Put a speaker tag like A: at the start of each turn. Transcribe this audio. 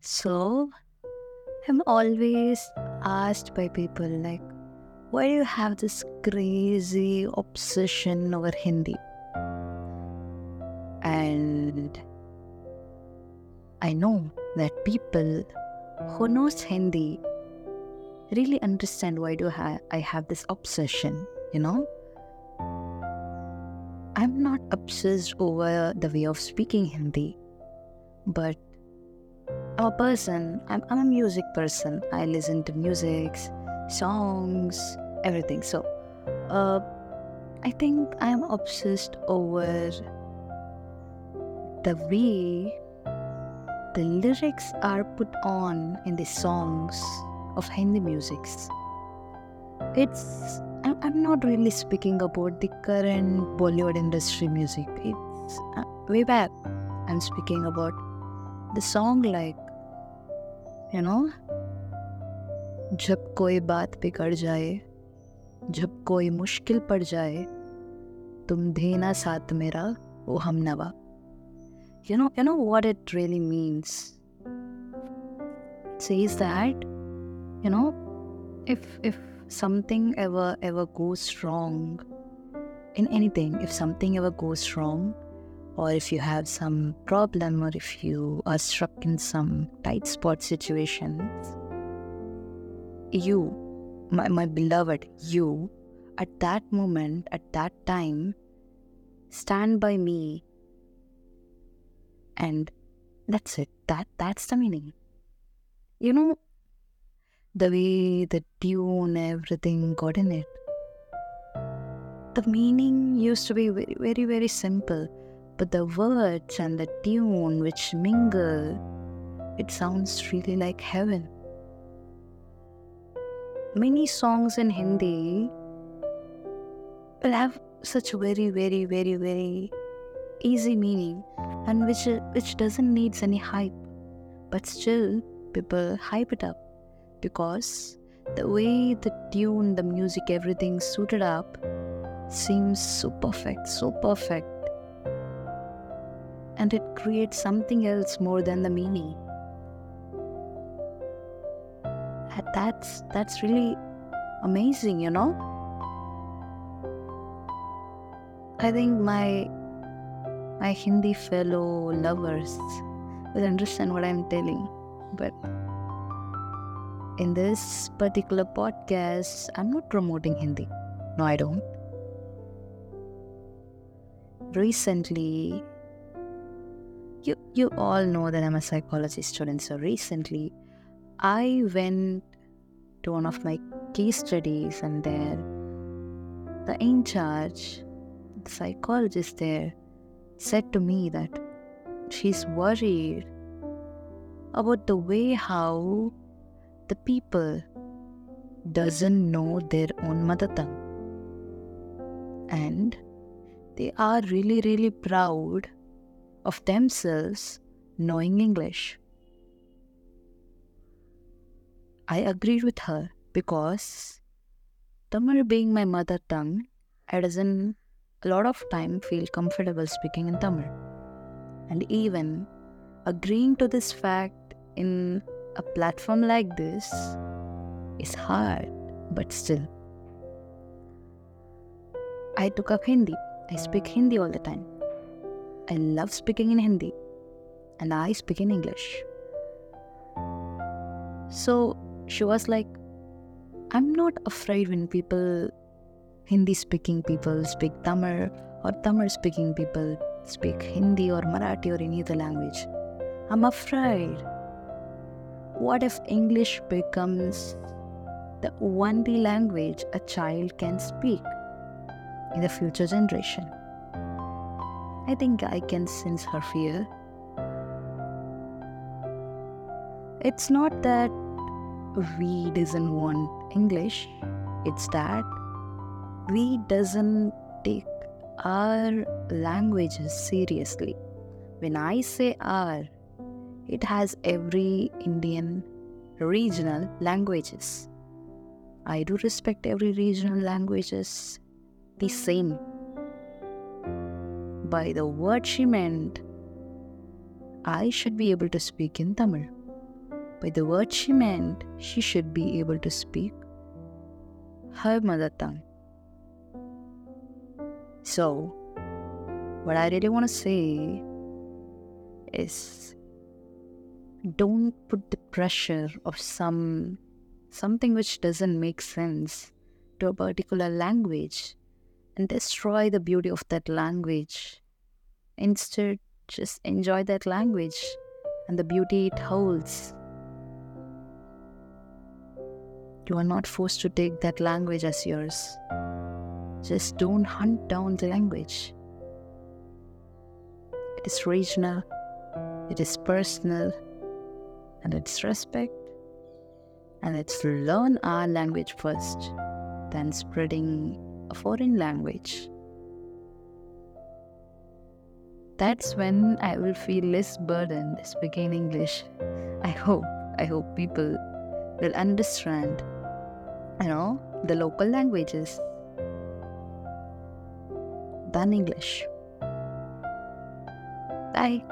A: So, I'm always asked by people like, why do you have this crazy obsession over Hindi? And I know that people who knows Hindi really understand why do I, I have this obsession, you know? I'm not obsessed over the way of speaking Hindi, but I'm a person, I'm, I'm a music person. I listen to music, songs, everything. So, uh, I think I'm obsessed over the way the lyrics are put on in the songs of Hindi musics. It's I'm, I'm not really speaking about the current Bollywood industry music. It's uh, way back. I'm speaking about the song like you know जब कोई बात बिगड़ जाए, जब कोई मुश्किल पड़ जाए, तुम देना साथ मेरा, वो हम नवा। You know you know what it really means says that you know if if something ever ever goes wrong in anything if something ever goes wrong or if you have some problem or if you are stuck in some tight spot situations you my, my beloved you at that moment at that time stand by me and that's it. That that's the meaning. You know the way the tune everything got in it the meaning used to be very very very simple but the words and the tune which mingle it sounds really like heaven. Many songs in hindi will have such a very very very very easy meaning and which which doesn't needs any hype. But still people hype it up because the way the tune the music everything suited up seems so perfect so perfect and it creates something else more than the meaning that's that's really amazing you know i think my my Hindi fellow lovers will understand what I'm telling. But in this particular podcast, I'm not promoting Hindi. No, I don't. Recently, you you all know that I'm a psychology student. So recently, I went to one of my case studies, and there, the in charge, the psychologist there, said to me that she's worried about the way how the people doesn't know their own mother tongue and they are really really proud of themselves knowing english i agreed with her because tamil being my mother tongue i doesn't a lot of time feel comfortable speaking in Tamil. And even agreeing to this fact in a platform like this is hard, but still. I took up Hindi. I speak Hindi all the time. I love speaking in Hindi and I speak in English. So she was like, I'm not afraid when people Hindi speaking people speak Tamil or Tamil speaking people speak Hindi or Marathi or any other language. I'm afraid. What if English becomes the only language a child can speak in the future generation? I think I can sense her fear. It's not that we doesn't want English, it's that we doesn't take our languages seriously. When I say our, it has every Indian regional languages. I do respect every regional languages the same. By the word she meant, I should be able to speak in Tamil. By the word she meant, she should be able to speak her mother tongue. So, what I really want to say is don't put the pressure of some something which doesn't make sense to a particular language and destroy the beauty of that language. Instead, just enjoy that language and the beauty it holds. You are not forced to take that language as yours. Just don't hunt down the language. It is regional, it is personal, and it's respect. And let's learn our language first, then spreading a foreign language. That's when I will feel less burdened speaking English. I hope, I hope people will understand, you know, the local languages than English. Bye.